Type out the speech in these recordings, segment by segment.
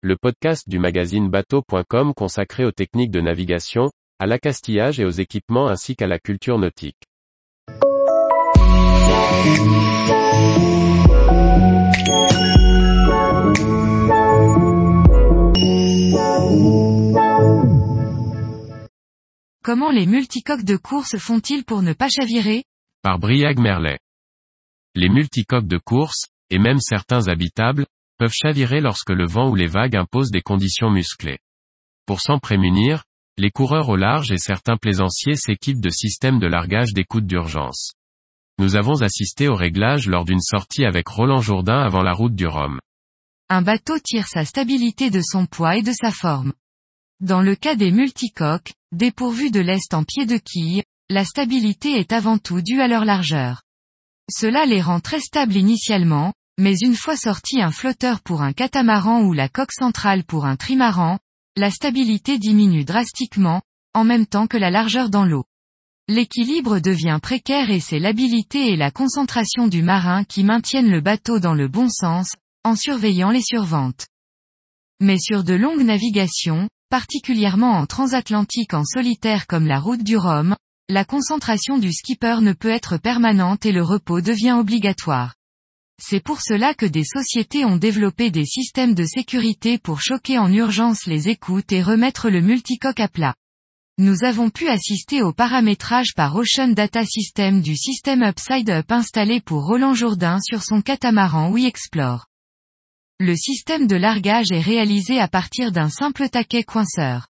le podcast du magazine bateau.com consacré aux techniques de navigation, à l'accastillage et aux équipements ainsi qu'à la culture nautique. Comment les multicoques de course font-ils pour ne pas chavirer? Par Briag Merlet. Les multicoques de course, et même certains habitables, peuvent chavirer lorsque le vent ou les vagues imposent des conditions musclées. Pour s'en prémunir, les coureurs au large et certains plaisanciers s'équipent de systèmes de largage d'écoute d'urgence. Nous avons assisté au réglage lors d'une sortie avec Roland Jourdain avant la route du Rhum. Un bateau tire sa stabilité de son poids et de sa forme. Dans le cas des multicoques, dépourvus de lest en pied de quille, la stabilité est avant tout due à leur largeur. Cela les rend très stables initialement, mais une fois sorti un flotteur pour un catamaran ou la coque centrale pour un trimaran, la stabilité diminue drastiquement, en même temps que la largeur dans l'eau. L'équilibre devient précaire et c'est l'habilité et la concentration du marin qui maintiennent le bateau dans le bon sens, en surveillant les surventes. Mais sur de longues navigations, particulièrement en transatlantique en solitaire comme la route du Rhum, la concentration du skipper ne peut être permanente et le repos devient obligatoire. C'est pour cela que des sociétés ont développé des systèmes de sécurité pour choquer en urgence les écoutes et remettre le multicoque à plat. Nous avons pu assister au paramétrage par Ocean Data System du système Upside Up installé pour Roland Jourdain sur son catamaran We Explore. Le système de largage est réalisé à partir d'un simple taquet coinceur.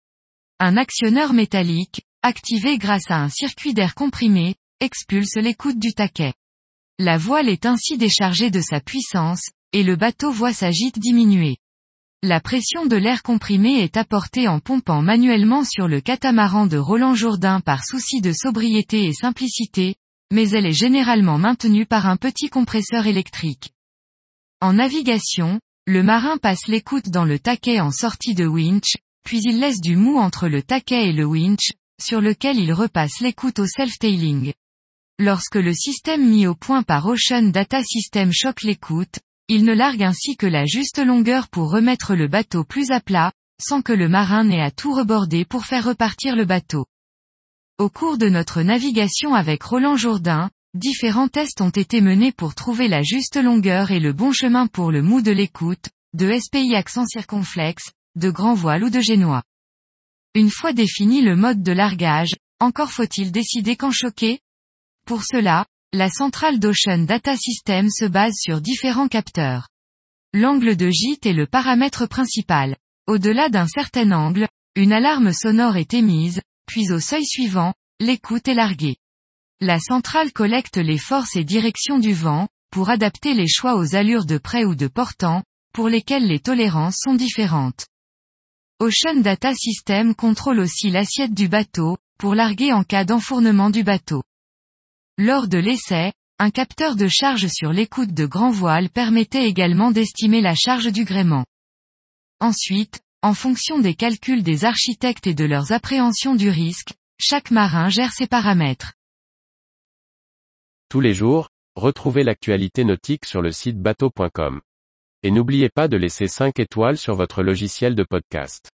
Un actionneur métallique, activé grâce à un circuit d'air comprimé, expulse l'écoute du taquet. La voile est ainsi déchargée de sa puissance, et le bateau voit sa gîte diminuer. La pression de l'air comprimé est apportée en pompant manuellement sur le catamaran de Roland Jourdain par souci de sobriété et simplicité, mais elle est généralement maintenue par un petit compresseur électrique. En navigation, le marin passe l'écoute dans le taquet en sortie de winch, puis il laisse du mou entre le taquet et le winch, sur lequel il repasse l'écoute au self-tailing. Lorsque le système mis au point par Ocean Data System choque l'écoute, il ne largue ainsi que la juste longueur pour remettre le bateau plus à plat, sans que le marin n'ait à tout reborder pour faire repartir le bateau. Au cours de notre navigation avec Roland Jourdain, Différents tests ont été menés pour trouver la juste longueur et le bon chemin pour le mou de l'écoute, de SPI accent circonflexe, de grand voile ou de génois. Une fois défini le mode de largage, encore faut-il décider quand choquer Pour cela, la centrale d'Ocean Data System se base sur différents capteurs. L'angle de gîte est le paramètre principal. Au-delà d'un certain angle, une alarme sonore est émise, puis au seuil suivant, l'écoute est larguée. La centrale collecte les forces et directions du vent, pour adapter les choix aux allures de près ou de portant, pour lesquelles les tolérances sont différentes. Ocean Data System contrôle aussi l'assiette du bateau, pour larguer en cas d'enfournement du bateau. Lors de l'essai, un capteur de charge sur l'écoute de grand voile permettait également d'estimer la charge du gréement. Ensuite, en fonction des calculs des architectes et de leurs appréhensions du risque, chaque marin gère ses paramètres. Tous les jours, retrouvez l'actualité nautique sur le site bateau.com. Et n'oubliez pas de laisser 5 étoiles sur votre logiciel de podcast.